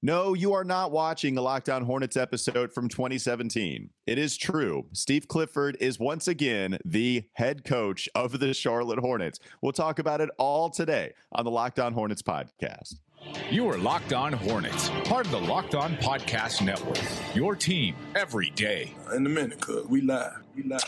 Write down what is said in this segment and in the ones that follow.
No, you are not watching a Locked On Hornets episode from 2017. It is true. Steve Clifford is once again the head coach of the Charlotte Hornets. We'll talk about it all today on the Locked On Hornets podcast. You are Locked On Hornets, part of the Locked On Podcast Network. Your team every day. In a minute, cuz we live. We live.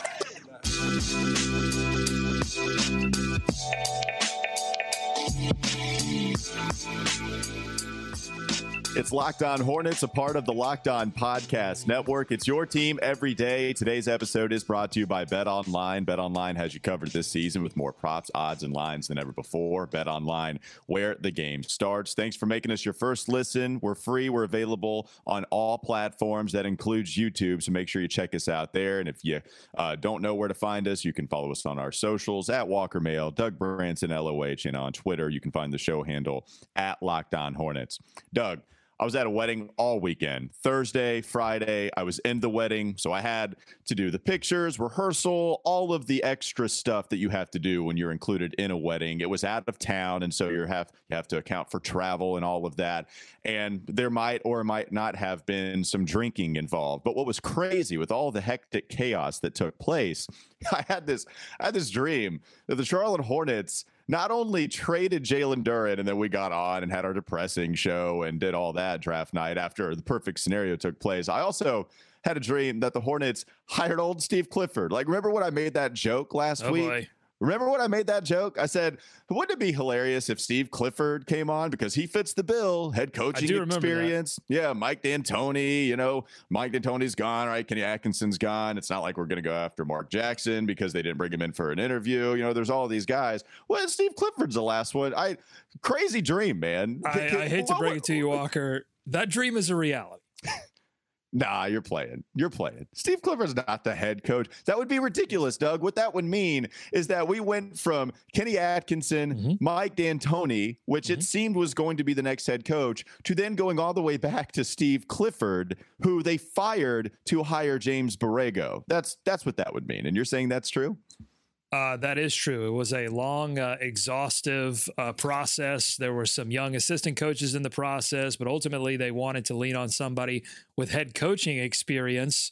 It's Locked On Hornets, a part of the Locked On Podcast Network. It's your team every day. Today's episode is brought to you by BetOnline. Bet Online has you covered this season with more props, odds, and lines than ever before. BetOnline, where the game starts. Thanks for making us your first listen. We're free. We're available on all platforms. That includes YouTube. So make sure you check us out there. And if you uh, don't know where to find us, you can follow us on our socials at Walker Mail, Doug Branson, LOH, and on Twitter. You can find the show handle at Locked On Hornets. Doug, I was at a wedding all weekend. Thursday, Friday, I was in the wedding. So I had to do the pictures, rehearsal, all of the extra stuff that you have to do when you're included in a wedding. It was out of town. And so you have you have to account for travel and all of that. And there might or might not have been some drinking involved. But what was crazy with all the hectic chaos that took place, I had this I had this dream that the Charlotte Hornets not only traded Jalen Duren and then we got on and had our depressing show and did all that draft night after the perfect scenario took place. I also had a dream that the Hornets hired old Steve Clifford. Like, remember when I made that joke last Oh week? boy. Remember when I made that joke? I said, wouldn't it be hilarious if Steve Clifford came on because he fits the bill, head coaching do remember that. experience. Yeah, Mike D'Antoni, you know, Mike D'Antoni's gone, right? Kenny Atkinson's gone. It's not like we're going to go after Mark Jackson because they didn't bring him in for an interview. You know, there's all these guys. Well, Steve Clifford's the last one. I crazy dream, man. I, I hate to break it to you, Walker. That dream is a reality. Nah, you're playing. You're playing. Steve Clifford's not the head coach. That would be ridiculous, Doug. What that would mean is that we went from Kenny Atkinson, Mhm. Mike D'Antoni, which it seemed was going to be the next head coach, to then going all the way back to Steve Clifford, who they fired to hire James Borrego. That's that's what that would mean. And you're saying that's true? Uh, that is true. It was a long, uh, exhaustive uh, process. There were some young assistant coaches in the process, but ultimately they wanted to lean on somebody with head coaching experience.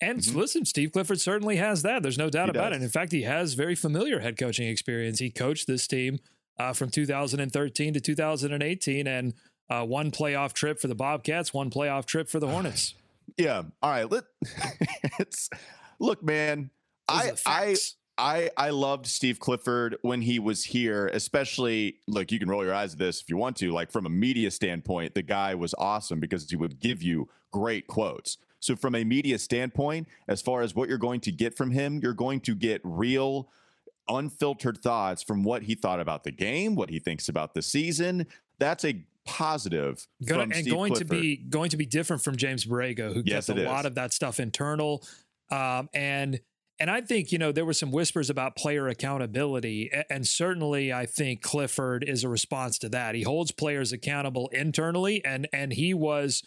And Mhm. listen, Steve Clifford certainly has that. There's no doubt He about does. it. In fact, he has very familiar head coaching experience. He coached this team uh, from 2013 to 2018 and uh, one playoff trip for the Bobcats, one playoff trip for the Hornets. Yeah. All right. Let it's look, man. Those I I. I I loved Steve Clifford when he was here, especially look, you can roll your eyes at this if you want to. Like from a media standpoint, the guy was awesome because he would give you great quotes. So from a media standpoint, as far as what you're going to get from him, you're going to get real unfiltered thoughts from what he thought about the game, what he thinks about the season. That's a positive and Steve going Clifford. to be going to be different from James Borrego, who Yes, kept a it lot of that stuff internal. Um, and and I think you know there were some whispers about player accountability, and certainly I think Clifford is a response to that. He holds players accountable internally, and and he was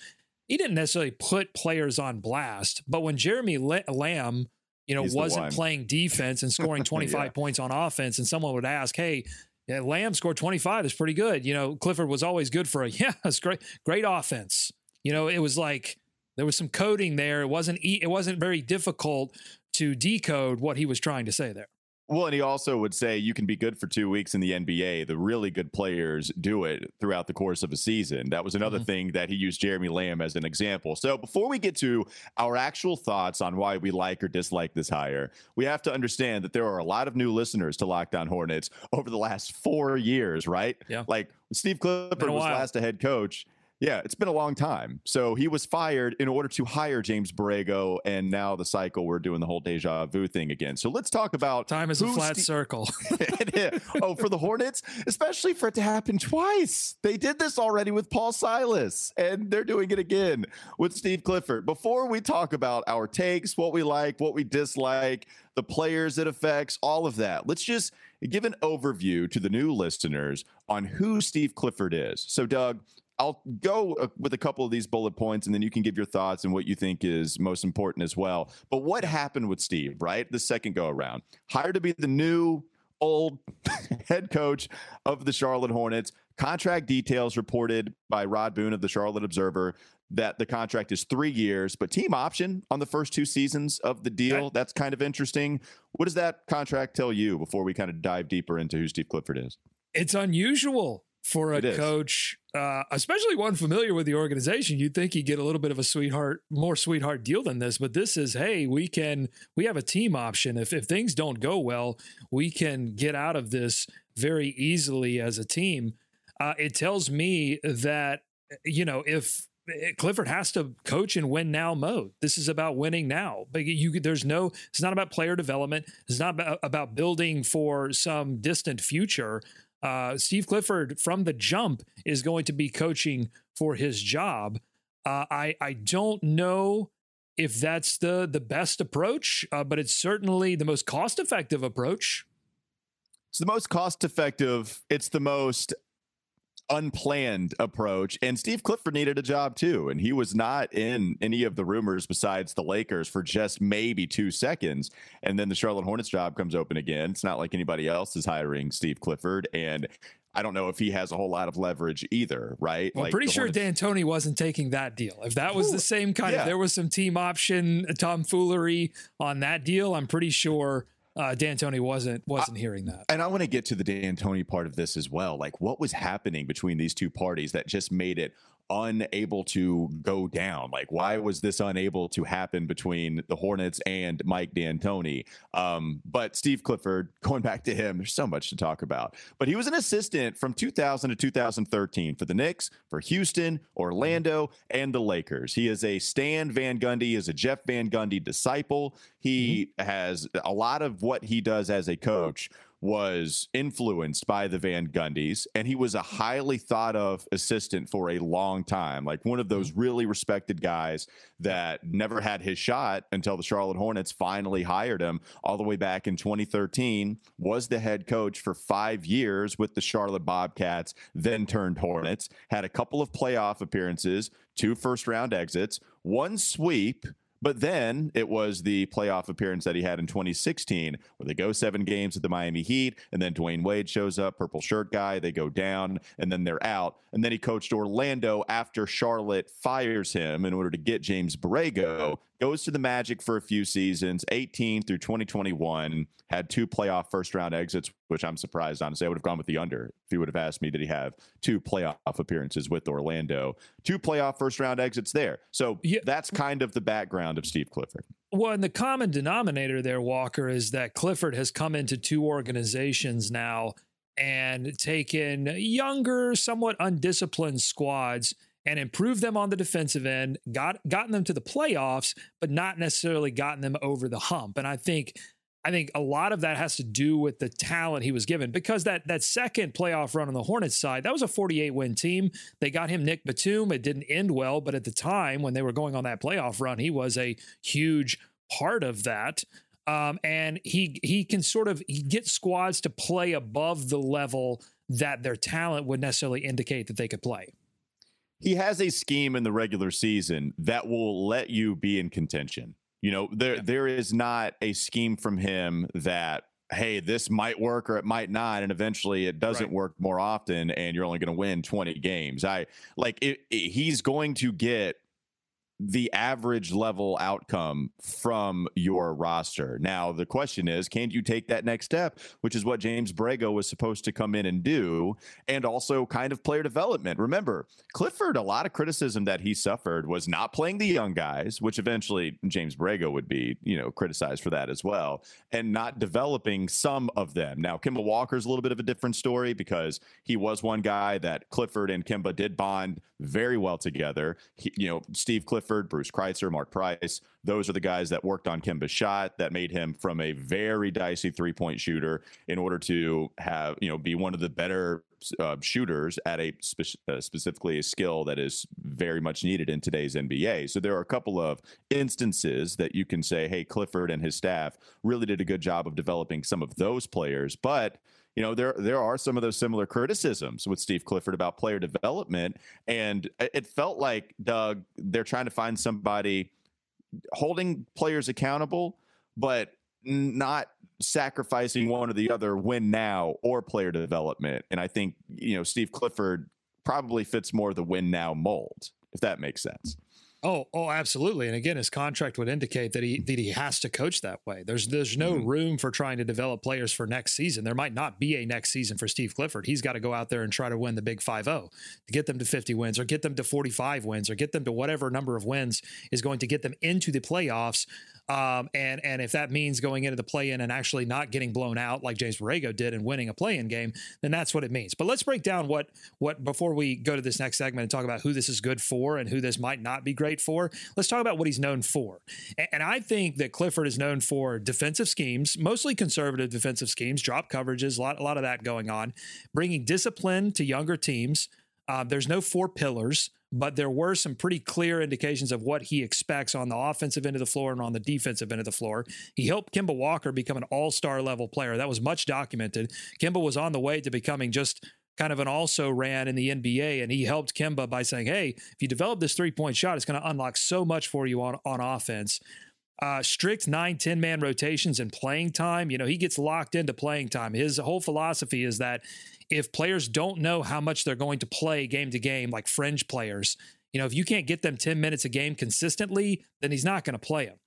he didn't necessarily put players on blast, but when Jeremy La- Lamb you know He's wasn't playing defense and scoring 25 Yeah. points on offense, and someone would ask, hey. Lamb scored 25. That's pretty good. You know, Clifford was always good for a yeah, it's great, great offense. You know, it was like there was some coding there. It wasn't it wasn't very difficult to decode what he was trying to say there. Well, and he also would say you can be good for two weeks in the NBA. The really good players do it throughout the course of a season. That was another Mhm. thing that he used Jeremy Lamb as an example. So before we get to our actual thoughts on why we like or dislike this hire, we have to understand that there are a lot of new listeners to Locked On Hornets over the last four years, right? Yeah. Like Steve Clifford was last a head coach. Yeah, it's been a long time. So he was fired in order to hire James Borrego, and now the cycle we're doing the whole deja vu thing again. So let's talk about Time is a flat Ste- circle. oh, for the Hornets, especially for it to happen twice. They did this already with Paul Silas, and they're doing it again with Steve Clifford. Before we talk about our takes, what we like, what we dislike, the players it affects, all of that, let's just give an overview to the new listeners on who Steve Clifford is. So, Doug, I'll go uh, with a couple of these bullet points and then you can give your thoughts and what you think is most important as well. But what happened with Steve, right? The second go around, hired to be the new old head coach of the Charlotte Hornets, contract details reported by Rod Boone of the Charlotte Observer that the contract is three years, but team option on the first two seasons of the deal. That's kind of interesting. What does that contract tell you before we kind of dive deeper into who Steve Clifford is? It's unusual for a coach, uh, especially one familiar with the organization. You'd think he'd get a little bit of a sweetheart, more sweetheart deal than this, but this is, hey, we can, we have a team option. If if things don't go well, we can get out of this very easily as a team. Uh, it tells me that you know if eh, Clifford has to coach in win now mode. This is about winning now. But you, there's no. It's not about player development. It's not about, about building for some distant future. Uh, Steve Clifford from the jump is going to be coaching for his job. Uh, I I don't know if that's the the best approach, uh, but it's certainly the most cost effective approach. It's the most cost effective. It's the most unplanned approach. And Steve Clifford needed a job too. And he was not in any of the rumors besides the Lakers for just maybe two seconds. And then the Charlotte Hornets job comes open again. It's not like anybody else is hiring Steve Clifford. And I don't know if he has a whole lot of leverage either, right? Well, Like, pretty sure Hornets- D'Antoni wasn't taking that deal. If that was the same kind yeah. of, there was some team option uh, tomfoolery on that deal. I'm pretty sure uh, D'Antoni wasn't wasn't hearing that. And I want to get to the D'Antoni part of this as well. Like, what was happening between these two parties that just made it unable to go down? Like, why was this unable to happen between the Hornets and Mike D'Antoni? Um, but Steve Clifford, going back to him, there's so much to talk about. But he was an assistant from 2000 to 2013 for the Knicks, for Houston, Orlando, and the Lakers. He is a Stan Van Gundy, is a Jeff Van Gundy disciple. He has a lot of what he does as a coach was influenced by the Van Gundys, and he was a highly thought of assistant for a long time. Like one of those mm-hmm. really respected guys that never had his shot until the Charlotte Hornets finally hired him all the way back in 2013, was the head coach for five years with the Charlotte Bobcats, then turned Hornets, had a couple of playoff appearances, two first round exits, one sweep. But then it was the playoff appearance that he had in 2016, where they go seven games with the Miami Heat, and then Dwyane Wade shows up, purple shirt guy. They go down, and then they're out. And then he coached Orlando after Charlotte fires him in order to get James Borrego. Goes to the Magic for a few seasons, 18 through 2021. Had two playoff first round exits, which I'm surprised, honestly. I would have gone with the under if you would have asked me, did he have two playoff appearances with Orlando? Two playoff first round exits there. So Yeah. that's kind of the background of Steve Clifford. Well, and the common denominator there, Walker, is that Clifford has come into two organizations now and taken younger, somewhat undisciplined squads and improved them on the defensive end, got gotten them to the playoffs, but not necessarily gotten them over the hump. And I think I think a lot of that has to do with the talent he was given because that that second playoff run on the Hornets side, that was a 48 win team. They got him Nick Batum. It didn't end well, but at the time when they were going on that playoff run, he was a huge part of that. Um, and he he can sort of he gets squads to play above the level that their talent would necessarily indicate that they could play. He has a scheme in the regular season that will let you be in contention. You know, there Yeah. there is not a scheme from him that hey, this might work or it might not and eventually it doesn't Right. work more often and you're only going to win 20 games. I like it, it- he's going to get the average level outcome from your roster. Now, the question is, can you take that next step, which is what James Borrego was supposed to come in and do, and also kind of player development. Remember, Clifford, a lot of criticism that he suffered was not playing the young guys, which eventually James Borrego would be, you know, criticized for that as well, and not developing some of them. Now, Kemba Walker's a little bit of a different story because he was one guy that Clifford and Kemba did bond very well together. He, you know, Steve Clifford, Bruce Kreutzer, Mark Price, those are the guys that worked on Kemba's shot that made him from a very dicey three point shooter in order to have, you know, be one of the better uh, shooters at a spe- uh, specifically a skill that is very much needed in today's NBA. So there are a couple of instances that you can say, hey, Clifford and his staff really did a good job of developing some of those players, but you know there there are some of those similar criticisms with Steve Clifford about player development and it felt like Doug they're trying to find somebody holding players accountable but not sacrificing one or the other win now or player development. And I think, you know, Steve Clifford probably fits more the win now mold, if that makes sense. Oh, oh, absolutely. And again, his contract would indicate that he that he has to coach that way. There's there's no mm-hmm. room for trying to develop players for next season. There might not be a next season for Steve Clifford. He's got to go out there and try to win the big 5-0 to get them to 50 wins or get them to 45 wins or get them to whatever number of wins is going to get them into the playoffs um, and and if that means going into the play-in and actually not getting blown out like James Borrego did and winning a play-in game, then that's what it means. But let's break down what what before we go to this next segment and talk about who this is good for and who this might not be great for. Let's talk about what he's known for. And, and I think that Clifford is known for defensive schemes, mostly conservative defensive schemes, drop coverages, a lot a lot of that going on, bringing discipline to younger teams. Uh, there's no four pillars but there were some pretty clear indications of what he expects on the offensive end of the floor and on the defensive end of the floor. He helped Kemba Walker become an all star level player. That was much documented. Kemba was on the way to becoming just kind of an also ran in the NBA, and he helped Kemba by saying, Hey, if you develop this three point shot, it's going to unlock so much for you on, on offense. Uh, strict nine, 10 man rotations and playing time. You know, he gets locked into playing time. His whole philosophy is that if players don't know how much they're going to play game to game, like fringe players, you know, if you can't get them 10 minutes a game consistently, then he's not going to play them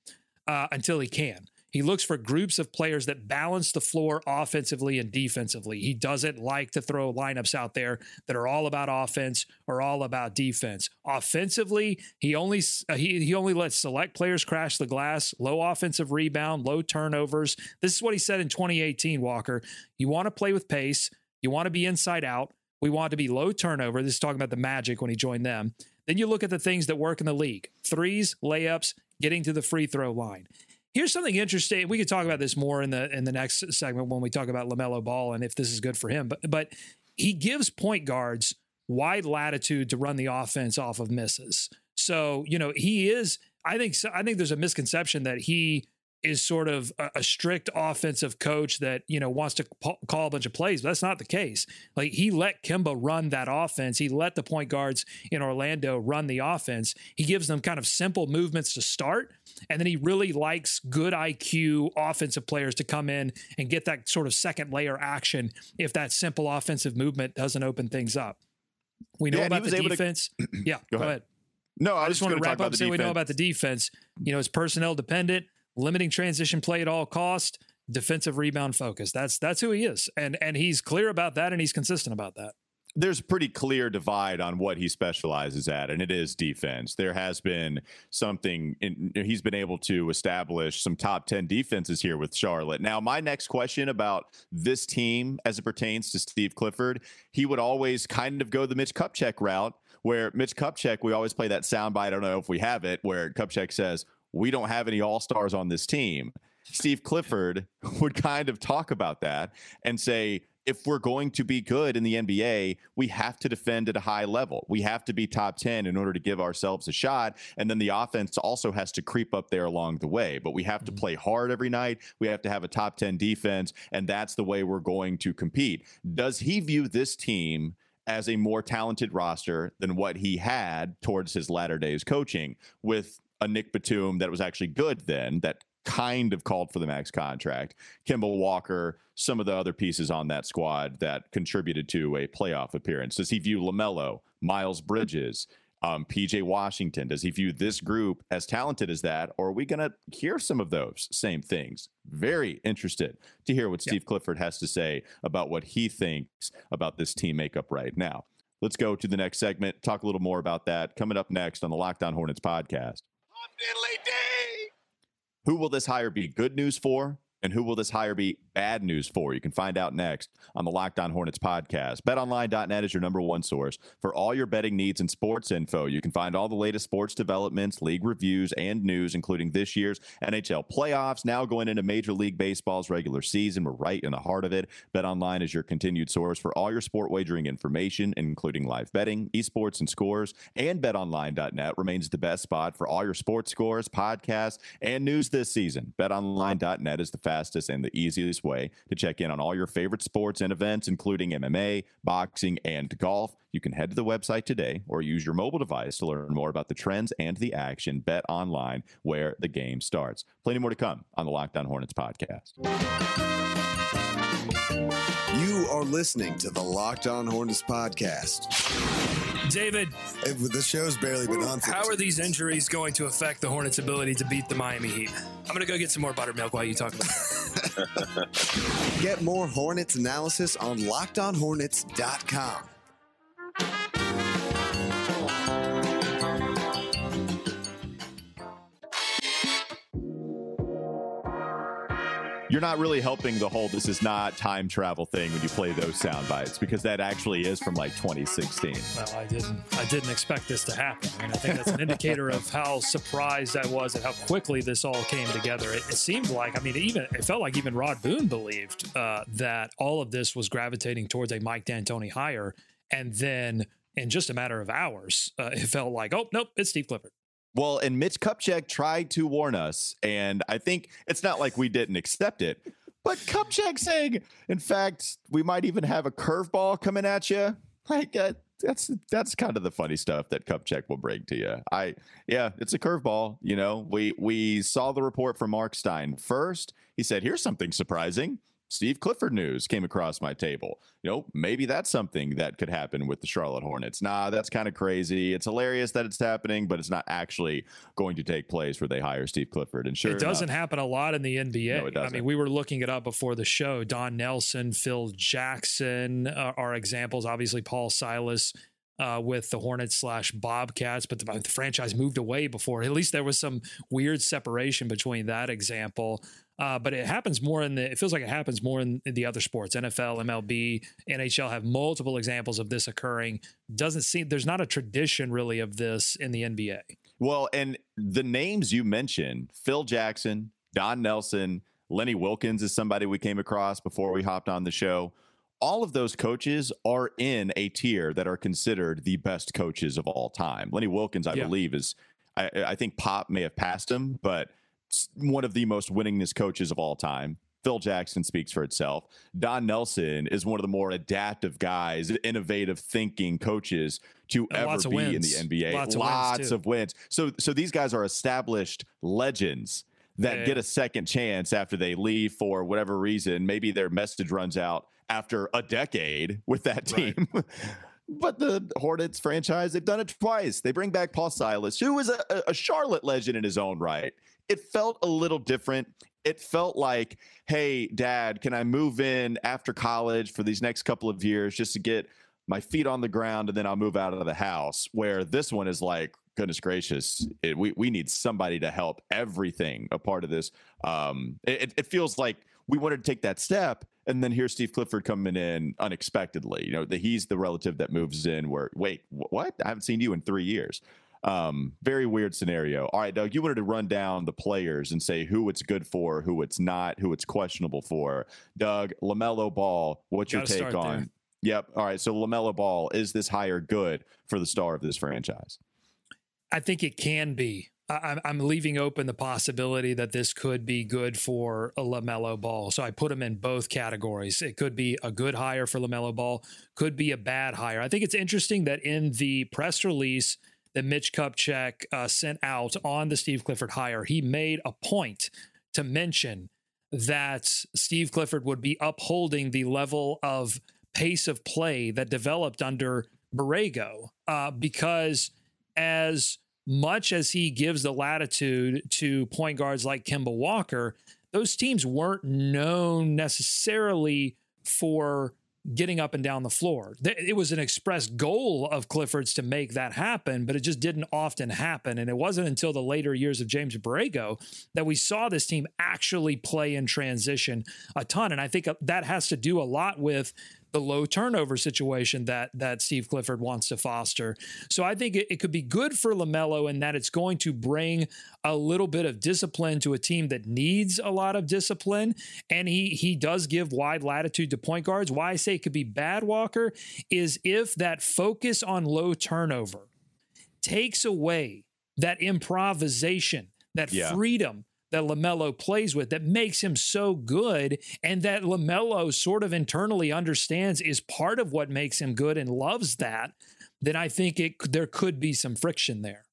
uh, until he can. He looks for groups of players that balance the floor offensively and defensively. He doesn't like to throw lineups out there that are all about offense or all about defense. Offensively, he only uh, he, he only lets select players crash the glass, low offensive rebound, low turnovers. This is what he said in 2018, Walker. You want to play with pace. You want to be inside out. We want to be low turnover. This is talking about the Magic when he joined them. Then you look at the things that work in the league threes, layups, getting to the free throw line. Here's something interesting. We could talk about this more in the in the next segment when we talk about LaMelo Ball and if this is good for him. But but he gives point guards wide latitude to run the offense off of misses. So, you know, he is I think I think there's a misconception that he is sort of a, a, strict offensive coach that you know wants to p- call a bunch of plays. But that's not the case. Like he let Kemba run that offense. He let the point guards in Orlando run the offense. He gives them kind of simple movements to start, and then he really likes good IQ offensive players to come in and get that sort of second layer action if that simple offensive movement doesn't open things up. We know yeah, about the defense. To... yeah, go, go ahead. ahead. No, I, I just want to wrap up and say we know about the defense. You know, it's personnel dependent limiting transition play at all cost, defensive rebound focus. That's that's who he is, and and he's clear about that, and he's consistent about that. There's a pretty clear divide on what he specializes at, and it is defense. There has been something in, he's been able to establish some top 10 defenses here with Charlotte. Now, my next question about this team as it pertains to Steve Clifford, he would always kind of go the Mitch Kupchak route, where Mitch Kupchak, we always play that soundbite. I don't know if we have it, where Kupchak says, we don't have any all stars on this team. Steve Clifford would kind of talk about that and say, if we're going to be good in the NBA, we have to defend at a high level. We have to be top 10 in order to give ourselves a shot. And then the offense also has to creep up there along the way. But we have to mm-hmm. play hard every night. We have to have a top 10 defense. And that's the way we're going to compete. Does he view this team? As a more talented roster than what he had towards his latter days coaching, with a Nick Batum that was actually good then that kind of called for the max contract. Kemba Walker, some of the other pieces on that squad that contributed to a playoff appearance. Does he view LaMelo, Miles Bridges, um, PJ Washington? Does he view this group as talented as that? Or are we going to hear some of those same things? Very interested to hear what Steve Clifford has to say about what he thinks about this team makeup right now. Let's go to the next segment, talk a little more about that coming up next on the Locked On Hornets podcast. Who will this hire be good news for? And who will this hire be bad news for? You can find out next on the Locked On Hornets podcast. BetOnline.net is your number one source for all your betting needs and sports info. You can find all the latest sports developments, league reviews, and news, including this year's NHL playoffs. Now going into Major League Baseball's regular season, we're right in the heart of it. BetOnline is your continued source for all your sport wagering information, including live betting, esports, and scores. And BetOnline.net remains the best spot for all your sports scores, podcasts, and news this season. BetOnline.net is the fastest and the easiest way to check in on all your favorite sports and events, including MMA, boxing, and golf. You can head to the website today or use your mobile device to learn more about the trends and the action. BetOnline where the game starts. Plenty more to come on the Locked On Hornets podcast. You are listening to the Locked On Hornets podcast. David, If the show's barely been on. how are these injuries going to affect the Hornets' ability to beat the Miami Heat? I'm going to go get some more buttermilk while you talk about it. Get more Hornets analysis on LockedOnHornets.com. You're not really helping the whole this is not time travel thing when you play those sound bites because that actually is from like 2016. Well, I didn't. I didn't expect this to happen. I mean, I think that's an indicator of how surprised I was at how quickly this all came together. It, it seemed like, I mean, even it felt like even Rod Boone believed uh, that all of this was gravitating towards a Mike D'Antoni hire, and then in just a matter of hours, uh, it felt like, oh nope, it's Steve Clifford. Well, and Mitch Kupchak tried to warn us, and I think it's not like we didn't accept it. But Kupchak saying, in fact, we might even have a curveball coming at you. Like uh, that's that's kind of the funny stuff that Kupchak will bring to you. I yeah, it's a curveball. You know, we we saw the report from Marc Stein first. He said, "Here's something surprising." Steve Clifford news came across my table. You know, maybe that's something that could happen with the Charlotte Hornets. Nah, that's kind of crazy. It's hilarious that it's happening, but it's not actually going to take place where they hire Steve Clifford. And sure, it doesn't enough, happen a lot in the NBA. No, I mean, we were looking it up before the show. Don Nelson, Phil Jackson uh, are examples. Obviously, Paul Silas uh, with the Hornets slash Bobcats, but the, the franchise moved away before. At least there was some weird separation between that example. Uh, but it happens more in the. It feels like it happens more in, the other sports. NFL, MLB, NHL have multiple examples of this occurring. Doesn't seem there's not a tradition really of this in the NBA. Well, and the names you mentioned, Phil Jackson, Don Nelson, Lenny Wilkens is somebody we came across before we hopped on the show. All of those coaches are in a tier that are considered the best coaches of all time. Lenny Wilkens, I Yeah. believe, is I, I think Pop may have passed him, but one of the most winningest coaches of all time. Phil Jackson speaks for itself. Don Nelson is one of the more adaptive guys, innovative thinking coaches to And ever lots be in the NBA. Lots of wins, of wins. So so these guys are established legends that Yeah. get a second chance after they leave for whatever reason. Maybe their message runs out after a decade with that Right. team. but the Hornets franchise, they've done it twice. They bring back Paul Silas, who is a, a Charlotte legend in his own right. It felt a little different. It felt like, hey, dad, can I move in after college for these next couple of years just to get my feet on the ground and then I'll move out of the house. Where this one is like, goodness gracious, it, we we need somebody to help everything a part of this. Um, it, it feels like we wanted to take that step, and then here's Steve Clifford coming in unexpectedly. You know, that he's the relative that moves in. Where wait, what? I haven't seen you in three years. Um, very weird scenario. All right, Doug, you wanted to run down the players and say who it's good for, who it's not, who it's questionable for. Doug, Lamelo Ball, what's your take on? there. Yep. All right. So Lamelo Ball is this hire good for the star of this franchise? I think it can be. I, I'm- I'm leaving open the possibility that this could be good for a Lamelo Ball. So I put him in both categories. It could be a good hire for Lamelo Ball, could be a bad hire. I think it's interesting that in the press release that Mitch Kupchak uh, sent out on the Steve Clifford hire, he made a point to mention that Steve Clifford would be upholding the level of pace of play that developed under Borrego, uh, because as much as he gives the latitude to point guards like Kemba Walker, those teams weren't known necessarily for getting up and down the floor. It was an express goal of Clifford's to make that happen, but it just didn't often happen. And it wasn't until the later years of James Borrego that we saw this team actually play in transition a ton. And I think uh, that has to do a lot with the low turnover situation that that Steve Clifford wants to foster. So I think it, it could be good for LaMelo in that it's going to bring a little bit of discipline to a team that needs a lot of discipline. And he he does give wide latitude to point guards. Why I say it could be bad, Walker, is if that focus on low turnover takes away that improvisation, that Yeah. freedom that LaMelo plays with that makes him so good and that LaMelo sort of internally understands is part of what makes him good and loves that, then I think it there could be some friction there.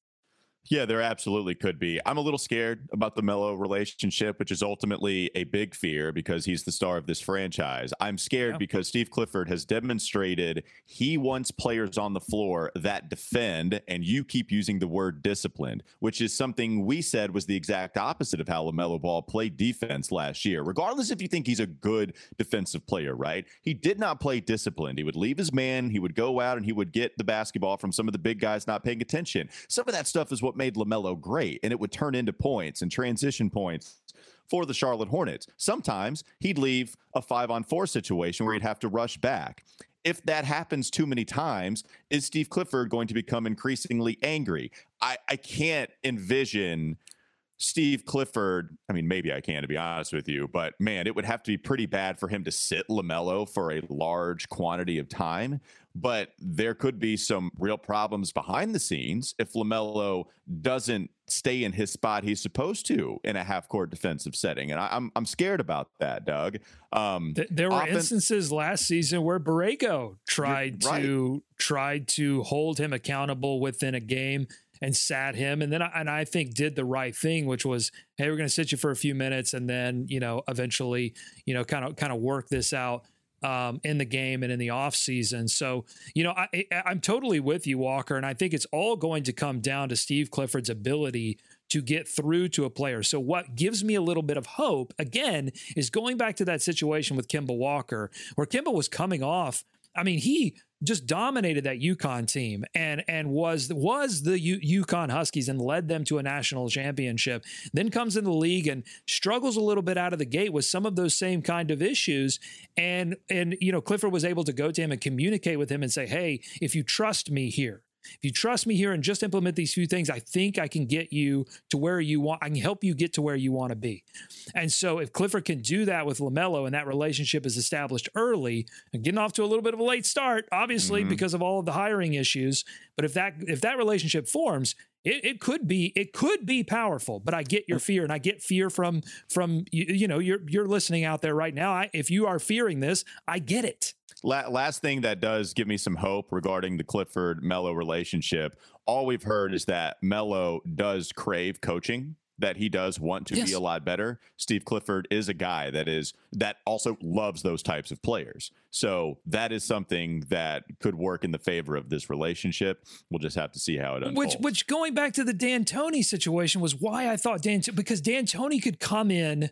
Yeah, there absolutely could be. I'm a little scared about the Melo relationship, which is ultimately a big fear because he's the star of this franchise. I'm scared Yeah. because Steve Clifford has demonstrated he wants players on the floor that defend, and you keep using the word disciplined, which is something we said was the exact opposite of how LaMelo Ball played defense last year. Regardless if you think he's a good defensive player, right? He did not play disciplined. He would leave his man, he would go out and he would get the basketball from some of the big guys not paying attention. Some of that stuff is what made LaMelo great, and it would turn into points and transition points for the Charlotte Hornets. Sometimes he'd leave a five on four situation where he'd have to rush back. If that happens too many times, is Steve Clifford going to become increasingly angry? I, I can't envision Steve Clifford. I mean, maybe I can, to be honest with you, but man, it would have to be pretty bad for him to sit LaMelo for a large quantity of time. But there could be some real problems behind the scenes if LaMelo doesn't stay in his spot he's supposed to in a half court defensive setting. And I, I'm, I'm scared about that, Doug. Um, Th- there were Offen- instances last season where Borrego tried right. to tried to hold him accountable within a game and sat him, and then and I think did the right thing, which was, hey, we're going to sit you for a few minutes, and then you know eventually you know kind of kind of work this out. Um, in the game and in the off season. So, you know, I- I'm totally with you, Walker. And I think it's all going to come down to Steve Clifford's ability to get through to a player. So, what gives me a little bit of hope, again, is going back to that situation with Kemba Walker, where Kemba was coming off. I mean, he just dominated that UConn team and and was was the UConn Huskies and led them to a national championship. Then comes in the league and struggles a little bit out of the gate with some of those same kind of issues. And and you know, Clifford was able to go to him and communicate with him and say, "Hey, if you trust me here, if you trust me here and just implement these few things, I think I can get you to where you want. I can help you get to where you want to be. And so, if Clifford can do that with Lamelo, and that relationship is established early, and getting off to a little bit of a late start, obviously Mhm. because of all of the hiring issues. But if that if that relationship forms, it, it could be it could be powerful. But I get your fear, and I get fear from from you, you know you're you're listening out there right now. I, if you are fearing this, I get it. La- last thing that does give me some hope regarding the Clifford Melo relationship. All we've heard is that Melo does crave coaching. That he does want to Yes. be a lot better. Steve Clifford is a guy that is that also loves those types of players. So that is something that could work in the favor of this relationship. We'll just have to see how it unfolds. Which, which going back to the D'Antoni situation was why I thought Dan because D'Antoni could come in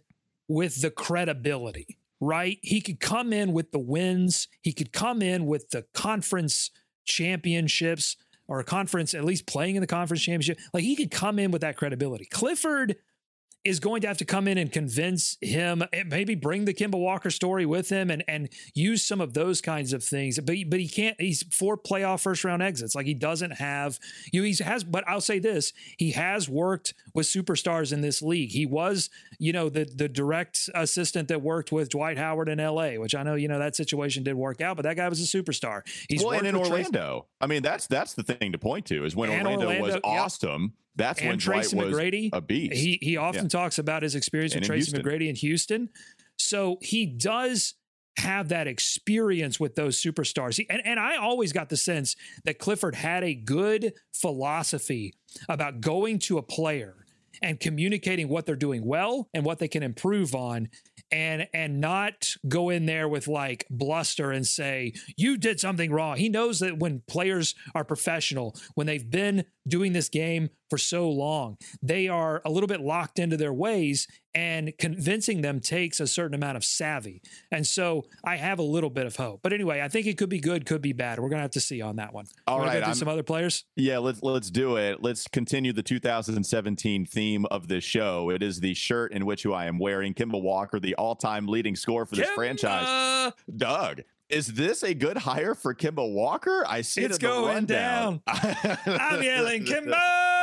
with the credibility, right? He could come in with the wins. He could come in with the conference championships or a conference, at least playing in the conference championship. Like he could come in with that credibility. Clifford is going to have to come in and convince him, and maybe bring the Kemba Walker story with him, and and use some of those kinds of things. But but he can't. He's four playoff first round exits. Like he doesn't have. You know, he has. But I'll say this: he has worked with superstars in this league. He was, you know, the the direct assistant that worked with Dwight Howard in L.A., which I know you know that situation did work out, but that guy was a superstar. He's well, and in Orlando, I mean that's that's the thing to point to is when And Orlando, was yeah. awesome. That's when and Dwight Tracy was McGrady. a beast. He he often Yeah. talks about his experience And with Tracy Houston. McGrady in Houston. So he does have that experience with those superstars. He, and, and I always got the sense that Clifford had a good philosophy about going to a player and communicating what they're doing well and what they can improve on and and not go in there with like bluster and say you did something wrong. He knows that when players are professional, when they've been doing this game for so long, they are a little bit locked into their ways and convincing them takes a certain amount of savvy. And so I have a little bit of hope. But anyway, I think it could be good, could be bad. We're going to have to see on that one. All right, go some other players. Yeah, let's let's do it. Let's continue the 2017 theme of this show. It is the shirt in which who I am wearing. Kemba Walker, the all-time leading scorer for this franchise. Doug, is this a good hire for Kemba Walker? I see It's it going rundown. I'm yelling, Kemba!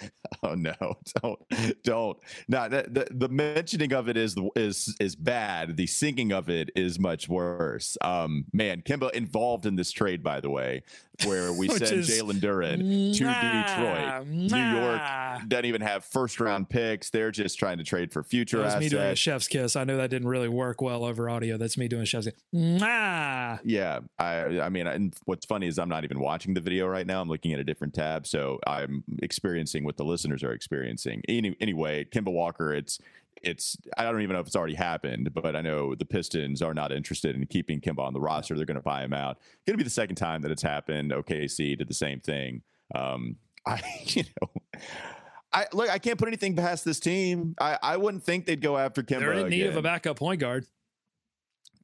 Oh no! Don't don't. No, the, the, mentioning of it is is is bad. The singing of it is much worse. Um, man, Kemba involved in this trade, by the way, where we send Jalen Duren to Detroit. New York doesn't even have first round picks. They're just trying to trade for future that was assets. me doing a chef's kiss. I know that didn't really work well over audio. That's me doing a chef's kiss. Mwah. Yeah, I I mean, and what's funny is I'm not even watching the video right now. I'm looking at a different tab, so I'm experiencing what the listeners are experiencing. Any, anyway, Kemba Walker, it's it's I don't even know if it's already happened, but I know the Pistons are not interested in keeping Kemba on the roster. They're going to buy him out. Going to be the second time that it's happened. OKC did the same thing. Um, I you know. I look. I can't put anything past this team. I, I wouldn't think they'd go after Kemba. They're in need again. of a backup point guard.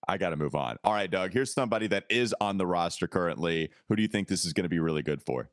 I got to move on. All right, Doug. Here's somebody that is on the roster currently. Who do you think this is going to be really good for?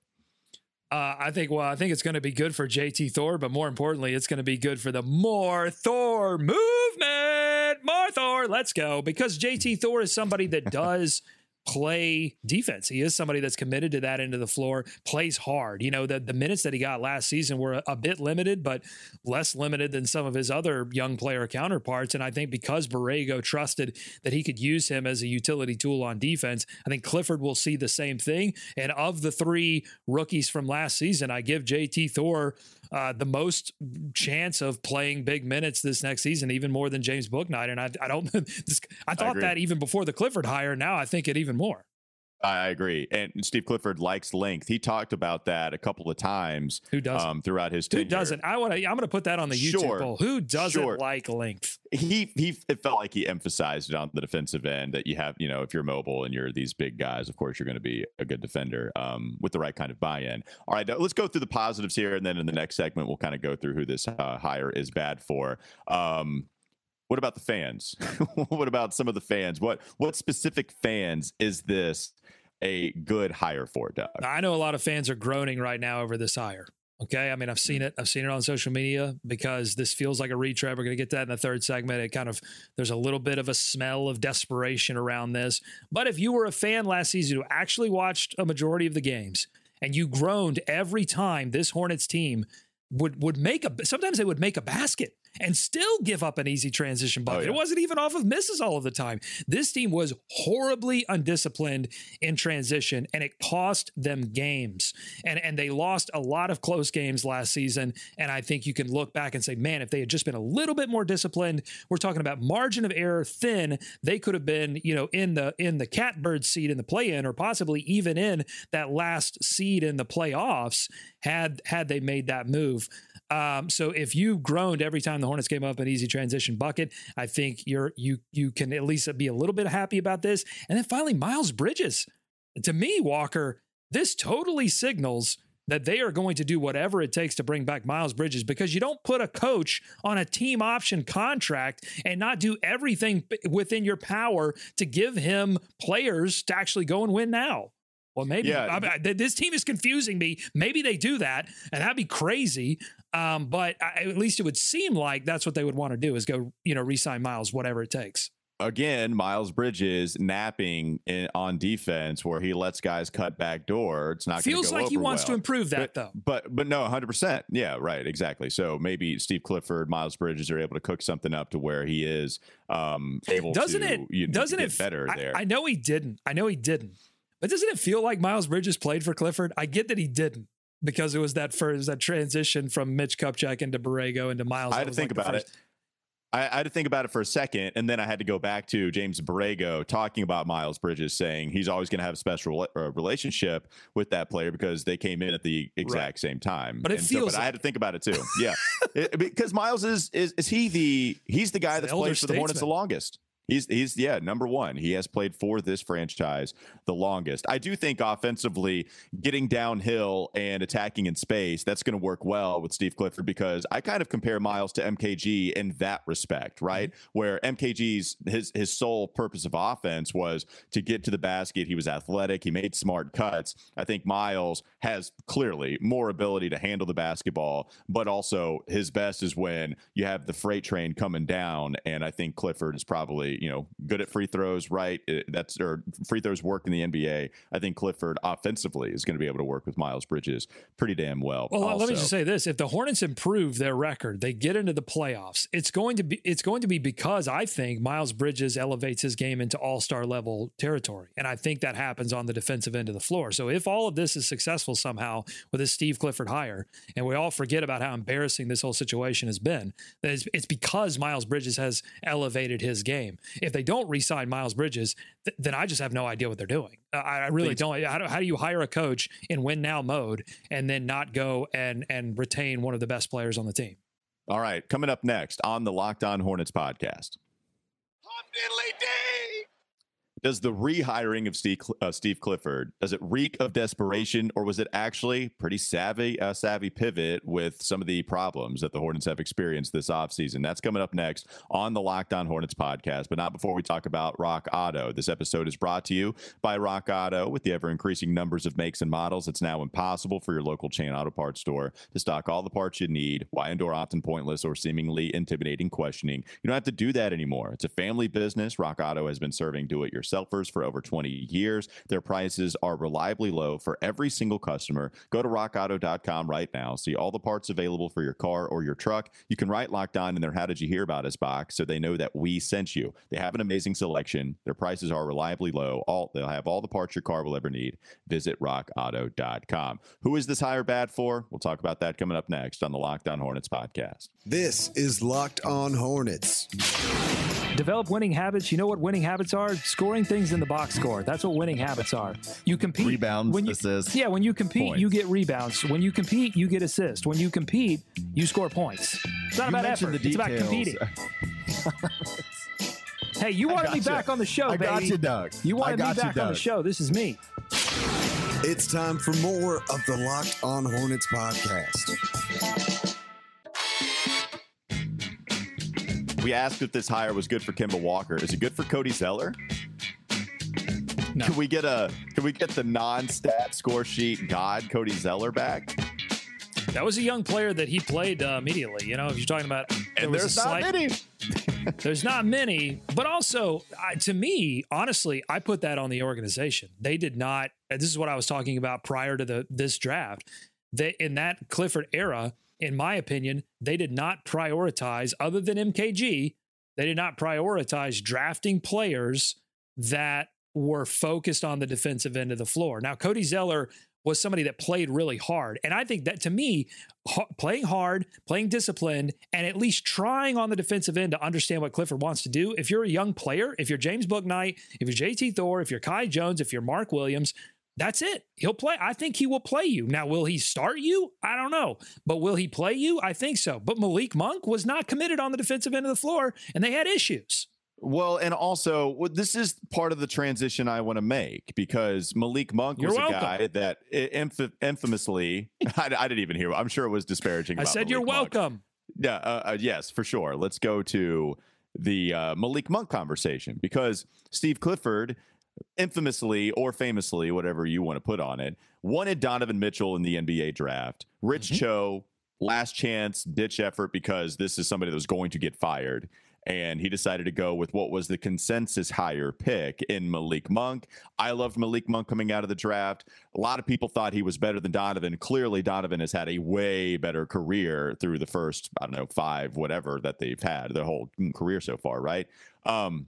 Uh, I think, well, I think it's going to be good for JT Thor, but more importantly, it's going to be good for the More Thor movement. More Thor, let's go. Because JT Thor is somebody that does play defense. He is somebody that's committed to that end of the floor, plays hard. You know, the, the minutes that he got last season were a, a, bit limited, but less limited than some of his other young player counterparts. And I think because Borrego trusted that he could use him as a utility tool on defense, I think Clifford will see the same thing. And of the three rookies from last season, I give JT Thor uh, the most chance of playing big minutes this next season, even more than James Bouknight. And I, I don't, this, I thought I that even before the Clifford hire. Now I think it even more. I agree. And Steve Clifford likes length. He talked about that a couple of times. Who doesn't? Um, throughout his tenure. Who doesn't? I want to. I'm going to put that on the YouTube Sure. poll. Who doesn't Sure. like length? He he. It felt like he emphasized it on the defensive end that you have. You know, if you're mobile and you're these big guys, of course you're going to be a good defender um, with the right kind of buy-in. All right, let's go through the positives here, and then in the next segment we'll kind of go through who this uh, hire is bad for. Um, what about the fans? what about some of the fans? What what specific fans is this a good hire for, Doug? I know a lot of fans are groaning right now over this hire. Okay. I mean, I've seen mm. it. I've seen it on social media because this feels like a retread. We're going to get that in the third segment. It kind of, there's a little bit of a smell of desperation around this. But if you were a fan last season who actually watched a majority of the games and you groaned every time this Hornets team would would make a sometimes they would make a basket and still give up an easy transition bucket. yeah. It wasn't even off of misses all of the time. This team was horribly undisciplined in transition and it cost them games. And and they lost a lot of close games last season and I think you can look back and say, "Man, if they had just been a little bit more disciplined, we're talking about margin of error thin, they could have been, you know, in the in the catbird seat in the play-in or possibly even in that last seed in the playoffs had had they made that move. Um, so if you groaned every time the Hornets came up an easy transition bucket, I think you're you you can at least be a little bit happy about this. And then finally, Miles Bridges. To me, Walker, this totally signals that they are going to do whatever it takes to bring back Miles Bridges because you don't put a coach on a team option contract and not do everything within your power to give him players to actually go and win now. Well, maybe Yeah. I- I- this team is confusing me. Maybe they do that, and that'd be crazy. Um, but I, at least it would seem like that's what they would want to do is go, you know, re-sign Miles, whatever it takes. Again, Miles Bridges napping in, on defense where he lets guys cut back door. It's not Feels go like he wants to improve that, but, though. But but no, hundred percent. Yeah, right, exactly. So maybe Steve Clifford, Miles Bridges are able to cook something up to where he is um, able Doesn't to it? you doesn't it? better I, there. I know he didn't. I know he didn't. But doesn't it feel like Miles Bridges played for Clifford? I get that he didn't because it was that first that transition from Mitch Kupchak into Borrego into Miles. I had to think like about it. I, I had to think about it for a second, and then I had to go back to James Borrego talking about Miles Bridges, saying he's always going to have a special rela- uh, relationship with that player because they came in at the exact same time. But it And so- feels but I had to think about it too. Yeah, It- because Miles is is is he the he's the guy He's that's played for the Hornets the longest. He's he's yeah number one. He has played for this franchise the longest. I do think offensively, getting downhill and attacking in space that's going to work well with Steve Clifford because I kind of compare Miles to MKG in that respect, mm-hmm. right? Where MKG's his his sole purpose of offense was to get to the basket. He was athletic. He made smart cuts. I think Miles has clearly more ability to handle the basketball, but also his best is when you have the freight train coming down. And I think Clifford is probably you know good at free throws, right? Uh, that's or free throws work in the NBA. I think Clifford offensively is going to be able to work with Miles Bridges pretty damn well. Well, also. let me just say this: if the Hornets improve their record, they get into the playoffs. It's going to be it's going to be because I think Miles Bridges elevates his game into All Star level territory, and I think that happens on the defensive end of the floor. So if all of this is successful somehow with this Steve Clifford hire, and we all forget about how embarrassing this whole situation has been, it's, it's because Miles Bridges has elevated his game. If they don't re-sign Miles Bridges, th- then I just have no idea what they're doing. I, I really Thanks. don't. How do, how do you hire a coach in win now mode and then not go and and retain one of the best players on the team? All right, coming up next on the Locked On Hornets podcast. Does the rehiring of Steve, uh, Steve Clifford does it reek of desperation, or was it actually pretty savvy uh, savvy pivot with some of the problems that the Hornets have experienced this offseason? That's coming up next on the Locked On Hornets podcast, but not before we talk about RockAuto. This episode is brought to you by RockAuto. With the ever increasing numbers of makes and models, it's now impossible for your local chain auto parts store to stock all the parts you need. Why endure often pointless or seemingly intimidating questioning? You don't have to do that anymore. It's a family business. RockAuto has been serving do it yourselfers for over 20 years. Their prices are reliably low for every single customer. Go to rockauto.com right now. See all the parts available for your car or your truck. You can write locked on in their How Did You Hear About Us box so they know that we sent you. They have an amazing selection. Their prices are reliably low. All They'll have all the parts your car will ever need. Visit rockauto.com. Who is this hire bad for? We'll talk about that coming up next on the Locked On Hornets podcast. This is Locked On Hornets. Develop winning habits. You know what winning habits are? Scoring things in the box score. That's what winning habits are. You compete. Rebounds, when you, assists, Yeah, when you compete, you get rebounds. When you compete, you get assists. When you compete, you score points. It's not You about mentioned effort. the It's about competing. Hey, you wanted me gotcha. back on the show, I baby. got you, Doug. You I wanted me got you, back on the show. This is me. It's time for more of the Locked On Hornets podcast. We asked if this hire was good for Kemba Walker. Is it good for Cody Zeller? No. Can we get a can we get the non-stat score sheet god Cody Zeller back? That was a young player that he played uh, immediately. You know, if you're talking about, there And there's not slight- many. There's not many, but also I, to me, honestly, I put that on the organization. They did not. and This is what I was talking about prior to the this draft. They in that Clifford era, in my opinion, they did not prioritize other than MKG. They did not prioritize drafting players that were focused on the defensive end of the floor. Now, Cody Zeller was somebody that played really hard. And I think that to me, ha- playing hard, playing disciplined, and at least trying on the defensive end to understand what Clifford wants to do. If you're a young player, if you're James Bouknight, if you're JT Thor, if you're Kai Jones, if you're Mark Williams, that's it. He'll play. I think he will play you. Now, will he start you? I don't know. But will he play you? I think so. But Malik Monk was not committed on the defensive end of the floor, and they had issues. Well, and also well, this is part of the transition I want to make because Malik Monk You're was welcome. a guy that inf- infamously I, I didn't even hear. I'm sure it was disparaging. I said, You're Malik Monk. welcome. Yeah, uh, uh, yes, for sure. Let's go to the uh, Malik Monk conversation because Steve Clifford, infamously or famously, whatever you want to put on it, wanted Donovan Mitchell in the NBA draft. Rich Mm-hmm. Cho, last chance, ditch effort because this is somebody that was going to get fired. And he decided to go with what was the consensus higher pick in Malik Monk. I loved Malik Monk coming out of the draft. A lot of people thought he was better than Donovan. Clearly, Donovan has had a way better career through the first, I don't know, five, whatever that they've had, their whole career so far, right? Um,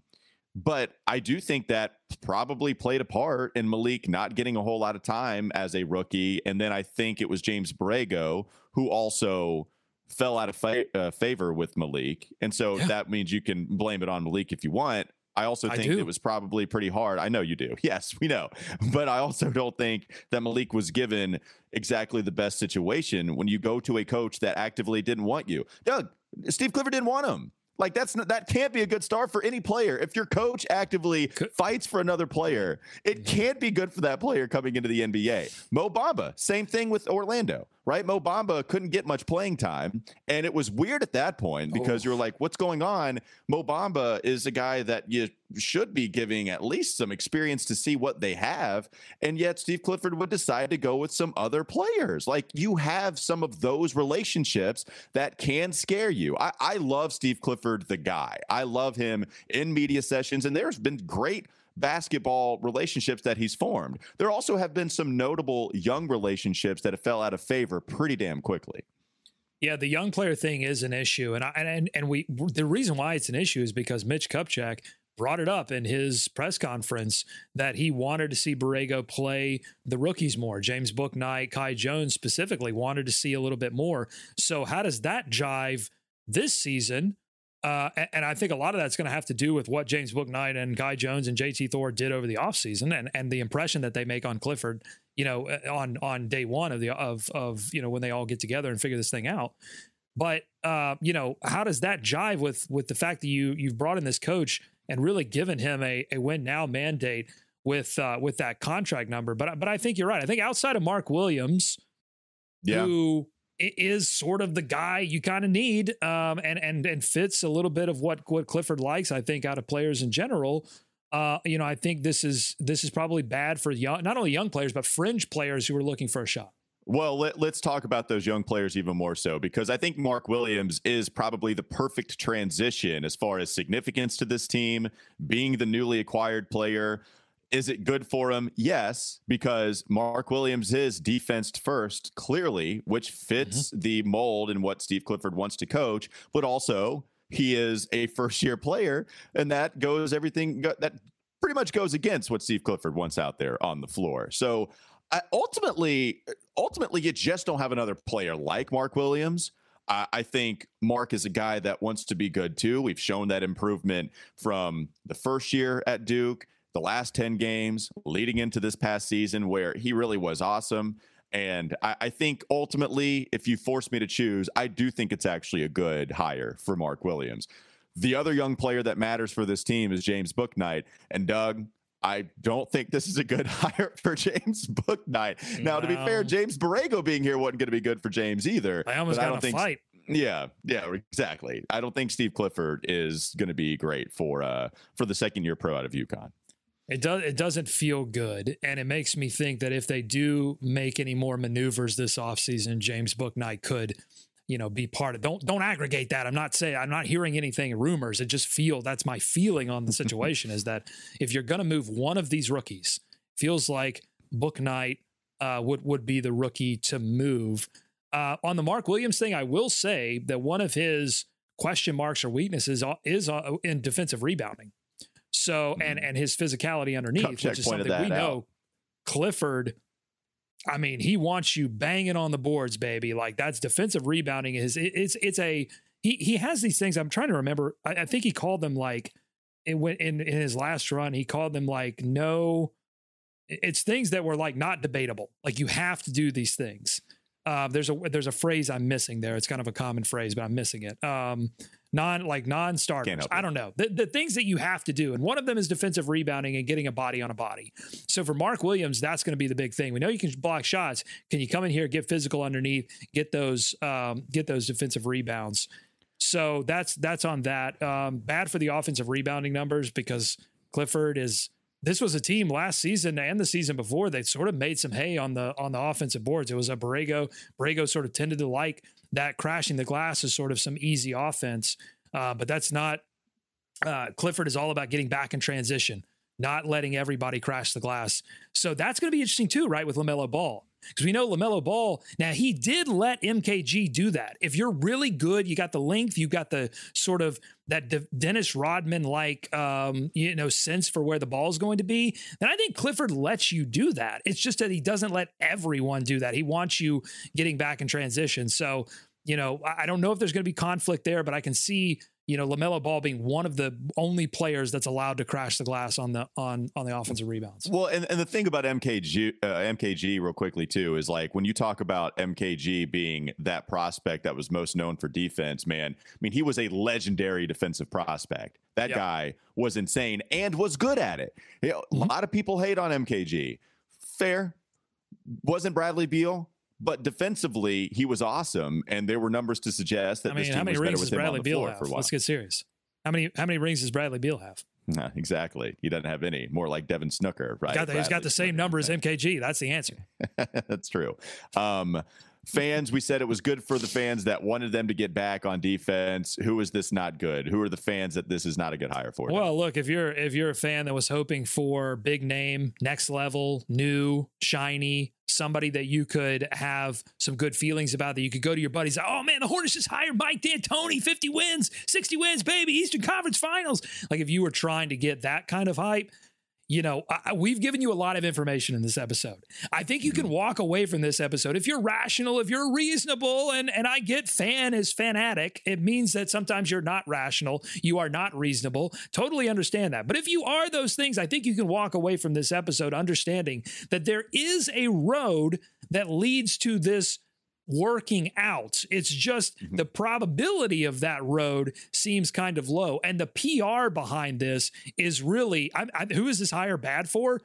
but I do think that probably played a part in Malik not getting a whole lot of time as a rookie. And then I think it was James Borrego who also fell out of fa- uh, favor with Malik. And so Yeah. that means you can blame it on Malik if you want. I also think do. it was probably pretty hard. I know you do. Yes, we know. But I also don't think that Malik was given exactly the best situation when you go to a coach that actively didn't want you. Doug, Steve Clifford didn't want him. Like that's not, that can't be a good start for any player. If your coach actively fights for another player, it can't be good for that player coming into the NBA. Mo Bamba, same thing with Orlando. Right? Mo Bamba couldn't get much playing time. And it was weird at that point because oh. you're like, what's going on? Mo Bamba is a guy that you should be giving at least some experience to see what they have. And yet Steve Clifford would decide to go with some other players. Like you have some of those relationships that can scare you. I, I love Steve Clifford, the guy. I love him in media sessions, and there's been great basketball relationships that he's formed. There also have been some notable young relationships that have fell out of favor pretty damn quickly. Yeah, the young player thing is an issue, and I, and and we the reason why it's an issue is because Mitch Kupchak brought it up in his press conference that he wanted to see Borrego play the rookies more. James Bouknight, Kai Jones specifically wanted to see a little bit more. So how does that jive this season uh, and I think a lot of that's going to have to do with what James Bouknight and Kai Jones and JT Thor did over the offseason and, and the impression that they make on Clifford, you know, uh, on on day one of the of of you know when they all get together and figure this thing out. But uh, you know, how does that jive with with the fact that you you've brought in this coach and really given him a, a win now mandate with uh, with that contract number? But but I think you're right. I think outside of Mark Williams, yeah. who is sort of the guy you kind of need, um, and and and fits a little bit of what what Clifford likes. I think out of players in general. Uh, you know, I think this is this is probably bad for young, not only young players but fringe players who are looking for a shot. Well, let, us talk about those young players even more so because I think Mark Williams is probably the perfect transition as far as significance to this team, being the newly acquired player. Is it good for him? Yes, because Mark Williams is defense first, clearly, which fits mm-hmm. the mold and what Steve Clifford wants to coach, but also he is a first year player, and that goes everything that pretty much goes against what Steve Clifford wants out there on the floor. So I, ultimately, ultimately, you just don't have another player like Mark Williams. I think Mark is a guy that wants to be good too. We've shown that improvement from the first year at Duke the last 10 games leading into this past season where he really was awesome. And I, I, think ultimately, if you force me to choose, I do think it's actually a good hire for Mark Williams. The other young player that matters for this team is James Bouknight. And Doug, I don't think this is a good hire for James Bouknight. Now, to be fair, James Borrego being here wasn't going to be good for James either. I almost got a think, fight. Yeah, yeah, exactly. I don't think Steve Clifford is going to be great for uh for the second year pro out of UConn. It does. It doesn't feel good, and it makes me think that if they do make any more maneuvers this offseason, James Bouknight could, you know, be part of. Don't don't aggregate that. I'm not saying I'm not hearing anything rumors. It just feel that's my feeling on the situation is that if you're going to move one of these rookies, feels like Bouknight uh, would would be the rookie to move. Uh, on the Mark Williams thing, I will say that one of his question marks or weaknesses is uh, in defensive rebounding. So and mm-hmm. and his physicality underneath, which is something we know. Out. Clifford, I mean, he wants you banging on the boards, baby. Like that's defensive rebounding. Is it, it's it's a he he has these things. I'm trying to remember. I, I think he called them like in, in in his last run. He called them like no. It's things that were like not debatable. Like you have to do these things. Uh, there's a there's a phrase I'm missing there. It's kind of a common phrase, but I'm missing it. Um, non like non-starters. I don't know. The, the things that you have to do. And one of them is defensive rebounding and getting a body on a body. So for Mark Williams, that's going to be the big thing. We know you can block shots. Can you come in here, get physical underneath, get those um, get those defensive rebounds? So that's that's on that. Um, bad for the offensive rebounding numbers because Clifford is this was a team last season and the season before they sort of made some hay on the on the offensive boards. It was a Borrego. Borrego sort of tended to like that crashing the glass is sort of some easy offense, uh, but that's not. Uh, Clifford is all about getting back in transition, not letting everybody crash the glass. So that's going to be interesting too, right? With Lamelo Ball, because we know LaMelo Ball, now he did let MKG do that. If you're really good, you got the length, you got the sort of that De- Dennis Rodman like, um, you know, sense for where the ball is going to be, then I think Clifford lets you do that. It's just that he doesn't let everyone do that. He wants you getting back in transition. So, you know, I don't know if there's going to be conflict there, but I can see you know, LaMelo Ball being one of the only players that's allowed to crash the glass on the on on the offensive rebounds. Well, and, and the thing about MKG uh, MKG real quickly too is like when you talk about MKG being that prospect that was most known for defense, man. I mean, he was a legendary defensive prospect. That yep. guy was insane and was good at it. You know, mm-hmm. A lot of people hate on MKG. Fair. Wasn't Bradley Beal but defensively he was awesome, and there were numbers to suggest that I mean, this how team many was better rings does with him on Bradley the Beal floor have? for a while. Let's get serious. How many how many rings does Bradley Beal have? Nah, exactly. He doesn't have any. More like Devin Snooker, right? He's got the, he's got Bradley the same Snooker. number as MKG. That's the answer. That's true. Um, fans, we said it was good for the fans that wanted them to get back on defense. Who is this not good? Who are the fans that this is not a good hire for? Well, look, if you're if you're a fan that was hoping for big name, next level, new, shiny, somebody that you could have some good feelings about, that you could go to your buddies. Oh man, the Hornets just hired Mike D'Antoni, 50 wins, 60 wins, baby, Eastern Conference Finals. Like if you were trying to get that kind of hype, you know, I, we've given you a lot of information in this episode. I think you can mm-hmm. walk away from this episode if you're rational, if you're reasonable, and and I get fan is fanatic. It means that sometimes you're not rational, you are not reasonable. Totally understand that. But if you are those things, I think you can walk away from this episode understanding that there is a road that leads to this working out. It's just the probability of that road seems kind of low. And the PR behind this is really I, I, who is this hire bad for?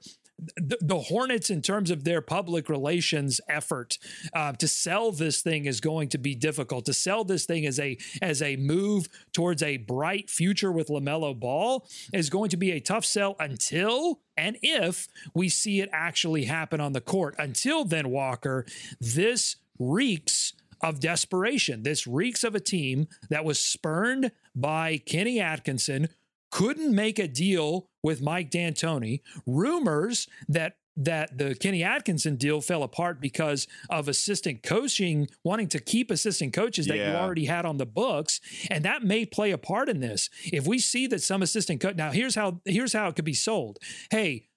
The, the Hornets, in terms of their public relations effort uh, to sell this thing, is going to be difficult. To sell this thing as a as a move towards a bright future with Lamelo Ball is going to be a tough sell until and if we see it actually happen on the court. Until then, Walker, this reeks of desperation. This reeks of a team that was spurned by Kenny Atkinson, couldn't make a deal with Mike D'Antoni. Rumors that that the Kenny Atkinson deal fell apart because of assistant coaching, wanting to keep assistant coaches that you already had on the books, and that may play a part in this. If we see that some assistant coach now, here's how here's how it could be sold. Hey,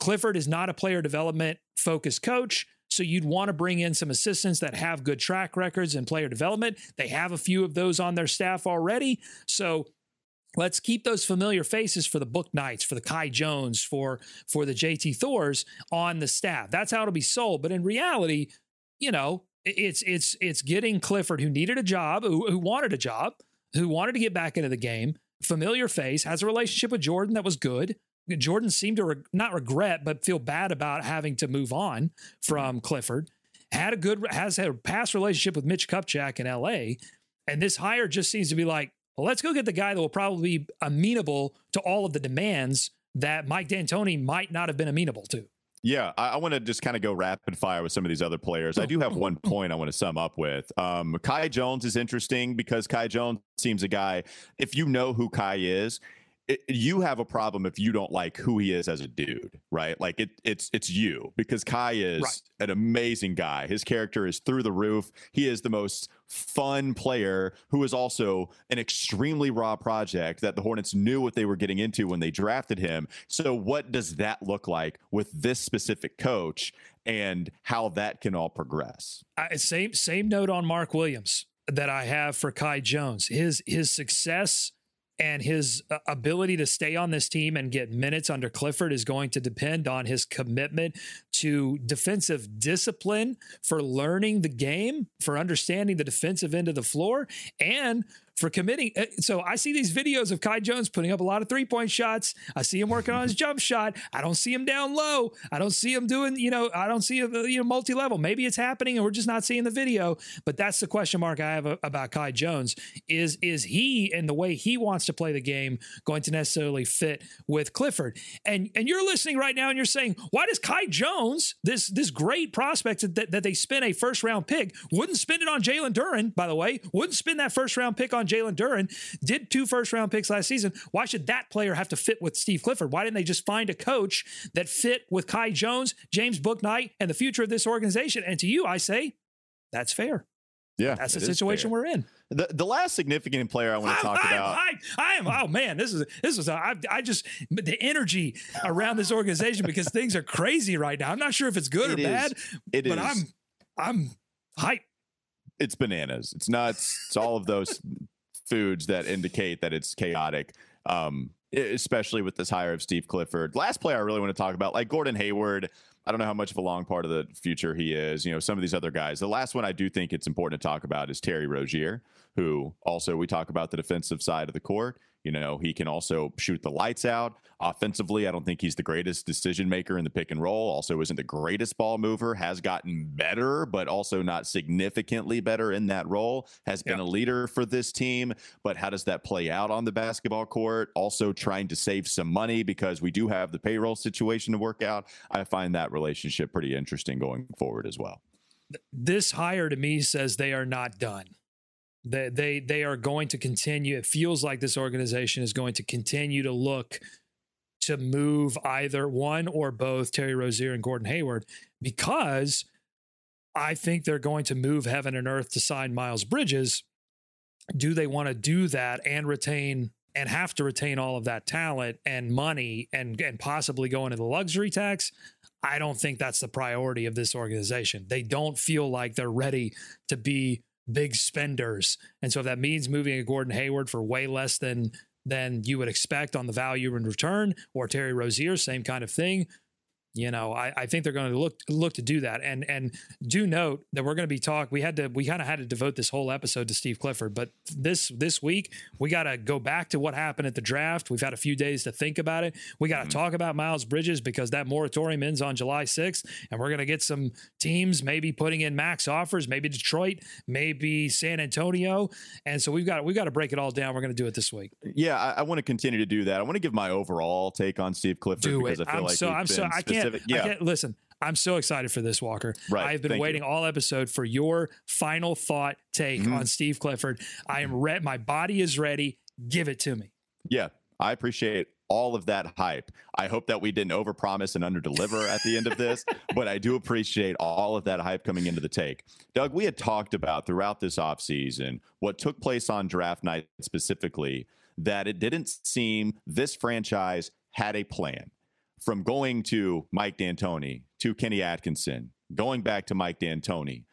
Clifford is not a player development focused coach. So you'd want to bring in some assistants that have good track records in player development. They have a few of those on their staff already. So let's keep those familiar faces for the Bouknights, for the Kai Jones, for for the JT Thors on the staff. That's how it'll be sold. But in reality, you know, it's it's it's getting Clifford who needed a job, who, who wanted a job, who wanted to get back into the game, familiar face, has a relationship with Jordan that was good. Jordan seemed to re- not regret, but feel bad about having to move on from Clifford. Had a good, has had a past relationship with Mitch Kupchak in LA. And this hire just seems to be like, well, let's go get the guy that will probably be amenable to all of the demands that Mike D'Antoni might not have been amenable to. Yeah, I, I want to just kind of go rapid fire with some of these other players. I do have one point I want to sum up with. Um, Kai Jones is interesting because Kai Jones seems a guy. If you know who Kai is, it, you have a problem if you don't like who he is as a dude, right? Like it, it's it's you because Kai is Right. an amazing guy. His character is through the roof. He is the most fun player who is also an extremely raw project that the Hornets knew what they were getting into when they drafted him. So what does that look like with this specific coach and how that can all progress? I, same same note on Mark Williams that I have for Kai Jones. His his success and his uh, ability to stay on this team and get minutes under Clifford is going to depend on his commitment to defensive discipline for learning the game, for understanding the defensive end of the floor, and for committing. uh, So I see these videos of Kai Jones putting up a lot of three point shots. I see him working on his jump shot. I don't see him down low. I don't see him doing, you know, I don't see him, uh, you know, multi level. Maybe it's happening and we're just not seeing the video. But that's the question mark I have about Kai Jones is is he and the way he wants to play the game going to necessarily fit with Clifford? And and you're listening right now and you're saying, why does Kai Jones, this this great prospect that, that they spent a first round pick, wouldn't spend it on Jalen Duren, by the way, wouldn't spend that first round pick on Jalen Duren, did two first round picks last season. Why should that player have to fit with Steve Clifford? Why didn't they just find a coach that fit with Kai Jones, James Bouknight, and the future of this organization? And to you, I say, that's fair. Yeah, That's the situation fair. we're in. The the last significant player I want to talk I, about. I, I am. Oh man, this is this is. I, I just the energy around this organization because things are crazy right now. I'm not sure if it's good It or is. bad, It but is- I'm I'm hype. it's bananas. It's nuts. It's all of those foods that indicate that it's chaotic. Um, especially with this hire of Steve Clifford. Last player I really want to talk about, like Gordon Hayward. I don't know how much of a long part of the future he is. You know, some of these other guys. The last one I do think it's important to talk about is Terry Rozier, who also we talk about the defensive side of the court. You know, he can also shoot the lights out. Offensively, I don't think he's the greatest decision maker in the pick and roll. Also, isn't the greatest ball mover. Has gotten better, but also not significantly better in that role. Has been Yeah. a leader for this team, but how does that play out on the basketball court? Also, trying to save some money because we do have the payroll situation to work out. I find that relationship pretty interesting going forward as well. this hire to me says they are not done. They, they they are going to continue. It feels like this organization is going to continue to look to move either one or both Terry Rozier and Gordon Hayward because I think they're going to move heaven and earth to sign Miles Bridges. Do they want to do that and retain and have to retain all of that talent and money and and possibly go into the luxury tax? I don't think that's the priority of this organization. They don't feel like they're ready to be big spenders. And so if that means moving a Gordon Hayward for way less than than you would expect on the value in return, or Terry Rozier, same kind of thing. You know, I, I think they're going to look look to do that. And and do note that we're going to be talk. We had to we kind of had to devote this whole episode to Steve Clifford, but this this week we got to go back to what happened at the draft. We've had a few days to think about it. We got to mm-hmm. talk about Miles Bridges because that moratorium ends on July 6th, and we're going to get some teams maybe putting in max offers, maybe Detroit, maybe San Antonio, and so we've got we've got to break it all down. We're going to do it this week. Yeah, I, I want to continue to do that. I want to give my overall take on Steve Clifford do because it. I feel I'm like so I'm so I can't, specific- Yeah, listen. I'm so excited for this, Walker. Right. I've been Thank waiting you. all episode for your final thought take Mhm. on Steve Clifford. I am ready. My body is ready. Give it to me. yeah. I appreciate all of that hype. I hope that we didn't overpromise and underdeliver at the end of this, but I do appreciate all of that hype coming into the take. Doug, we had talked about throughout this offseason what took place on draft night specifically, that it didn't seem this franchise had a plan from going to Mike D'Antoni to Kenny Atkinson, going back to Mike D'Antoni.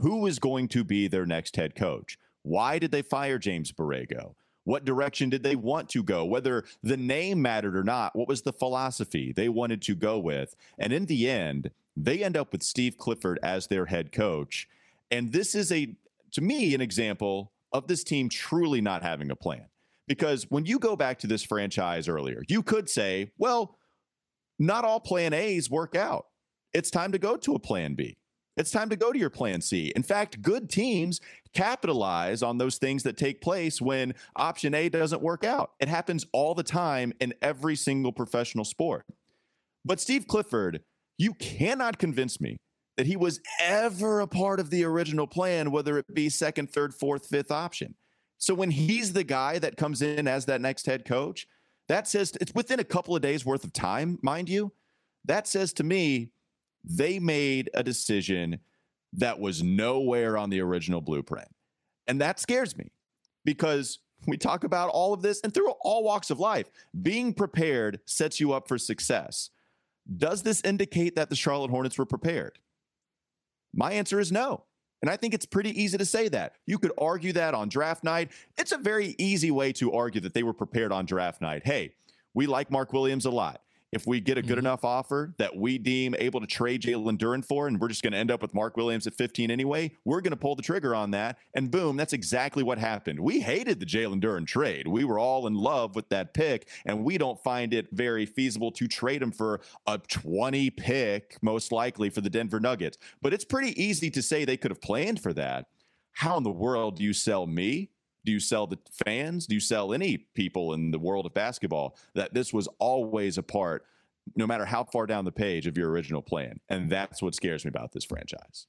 Who is going to be their next head coach? Why did they fire James Borrego? What direction did they want to go? Whether the name mattered or not, what was the philosophy they wanted to go with? And in the end, they end up with Steve Clifford as their head coach. And this is a, to me, an example of this team truly not having a plan. Because when you go back to this franchise earlier, you could say, well, not all plan A's work out. It's time to go to a plan B. It's time to go to your plan C. In fact, good teams capitalize on those things that take place when option A doesn't work out. It happens all the time in every single professional sport. But Steve Clifford, you cannot convince me that he was ever a part of the original plan, whether it be second, third, fourth, fifth option. So when he's the guy that comes in as that next head coach, that says it's within a couple of days worth of time, mind you. That says to me, they made a decision that was nowhere on the original blueprint. And that scares me because we talk about all of this and through all walks of life, being prepared sets you up for success. Does this indicate that the Charlotte Hornets were prepared? My answer is no. And I think it's pretty easy to say that. You could argue that on draft night. It's a very easy way to argue that they were prepared on draft night. Hey, we like Mark Williams a lot. If we get a good Mhm. enough offer that we deem able to trade Jalen Duren for, and we're just going to end up with Mark Williams at 15 anyway, we're going to pull the trigger on that. And boom, that's exactly what happened. We hated the Jalen Duren trade. We were all in love with that pick, and we don't find it very feasible to trade him for a 20 pick, most likely for the Denver Nuggets. But it's pretty easy to say they could have planned for that. How in the world do you sell me? Do you sell the fans? Do you sell any people in the world of basketball that this was always a part, no matter how far down the page of your original plan? And that's what scares me about this franchise.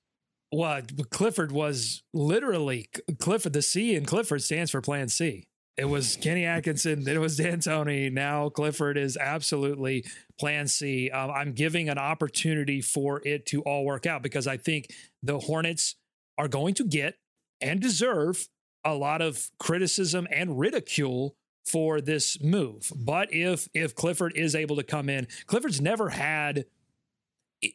Well, Clifford was literally Clifford. The C in Clifford stands for Plan C. It was Kenny Atkinson. Then it was D'Antoni. Now Clifford is absolutely Plan C. Um, I'm giving an opportunity for it to all work out because I think the Hornets are going to get and deserve a lot of criticism and ridicule for this move. But if if Clifford is able to come in, Clifford's never had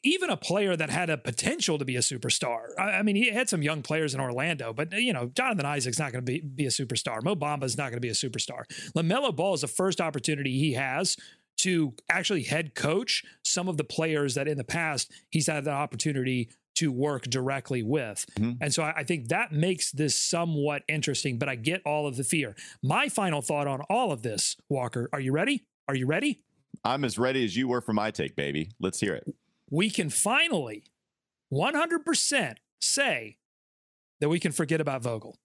even a player that had a potential to be a superstar. I, I mean, he had some young players in Orlando, but you know, Jonathan Isaac's not going to be, be a superstar. Mo Bamba's not going to be a superstar. LaMelo Ball is the first opportunity he has to actually head coach some of the players that in the past he's had the opportunity to work directly with. Mhm. And so I, I think that makes this somewhat interesting, but I get all of the fear. My final thought on all of this, Walker, are you ready? Are you ready? I'm as ready as you were for my take, baby. Let's hear it. We can finally 100% say that we can forget about Vogel.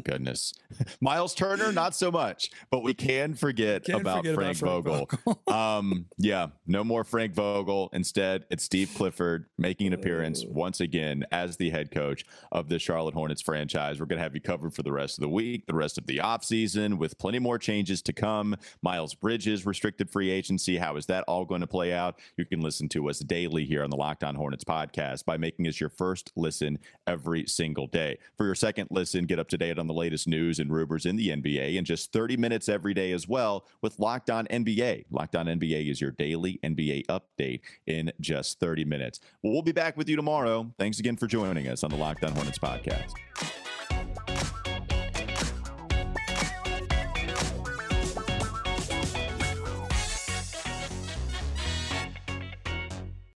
Goodness. Myles Turner, not so much, but we can forget Can't about forget Frank Vogel. um, yeah, no more Frank Vogel. Instead, it's Steve Clifford making an appearance once again as the head coach of the Charlotte Hornets franchise. We're going to have you covered for the rest of the week, the rest of the offseason, with plenty more changes to come. Miles Bridges, restricted free agency. How is that all going to play out? You can listen to us daily here on the Locked On Hornets podcast by making us your first listen every single day. For your second listen, get up to date on the latest news and rumors in the NBA in just 30 minutes every day as well with Locked On NBA. Locked On NBA is your daily NBA update in just 30 minutes. Well, be back with you tomorrow. Thanks again for joining us on the Locked On Hornets podcast.